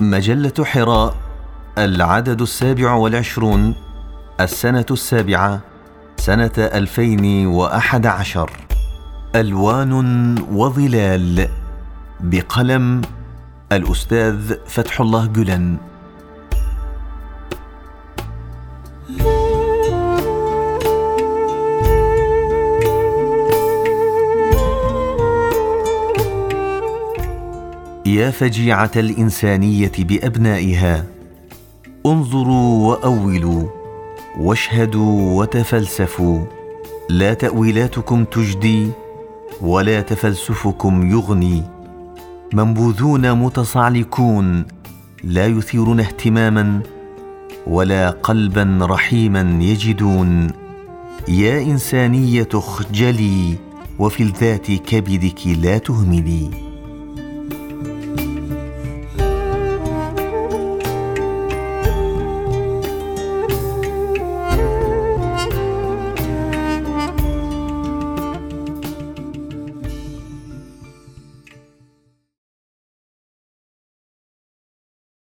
مجلة حراء العدد السابع والعشرون السنة السابعة سنة ألفين وأحد عشر. ألوان وظلال بقلم الأستاذ فتح الله جلن. يا فجيعة الإنسانية بأبنائها. انظروا وأولوا. واشهدوا وتفلسفوا. لا تأويلاتكم تجدي ولا تفلسفكم يغني. منبوذون متصعلكون. لا يثيرون اهتماما ولا قلبا رحيما يجدون. يا إنسانية اخجلي وفي الذات كبدك لا تهملي.